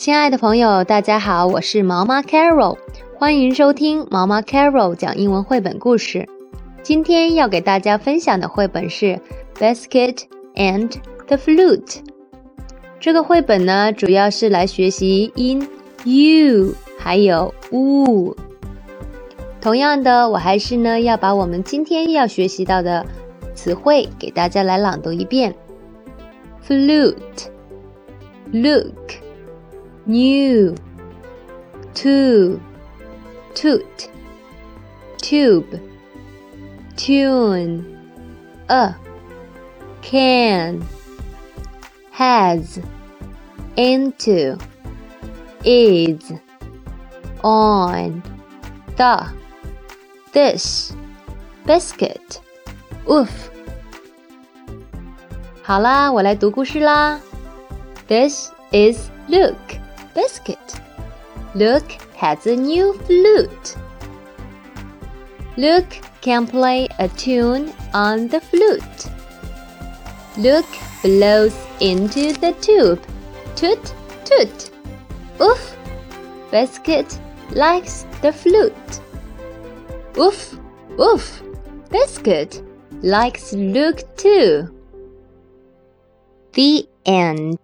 亲爱的朋友，大家好，我是毛妈 Carol，欢迎收听毛妈 Carol 讲英文绘本故事。今天要给大家分享的绘本是《Basket and the Flute》。这个绘本呢，主要是来学习音 u 还有 u。同样的，我还是呢要把我们今天要学习到的词汇给大家来朗读一遍：flute，look。new, to, toot, tube, tune, a, can, has, into, is, on, the, this, biscuit, oof. 好啦，我来读故事啦。This is Luke. Biscuit. Luke has a new flute. Luke can play a tune on the flute. Luke blows into the tube. Toot, toot. Oof! Biscuit likes the flute. Oof, oof! Biscuit likes Luke too. The end.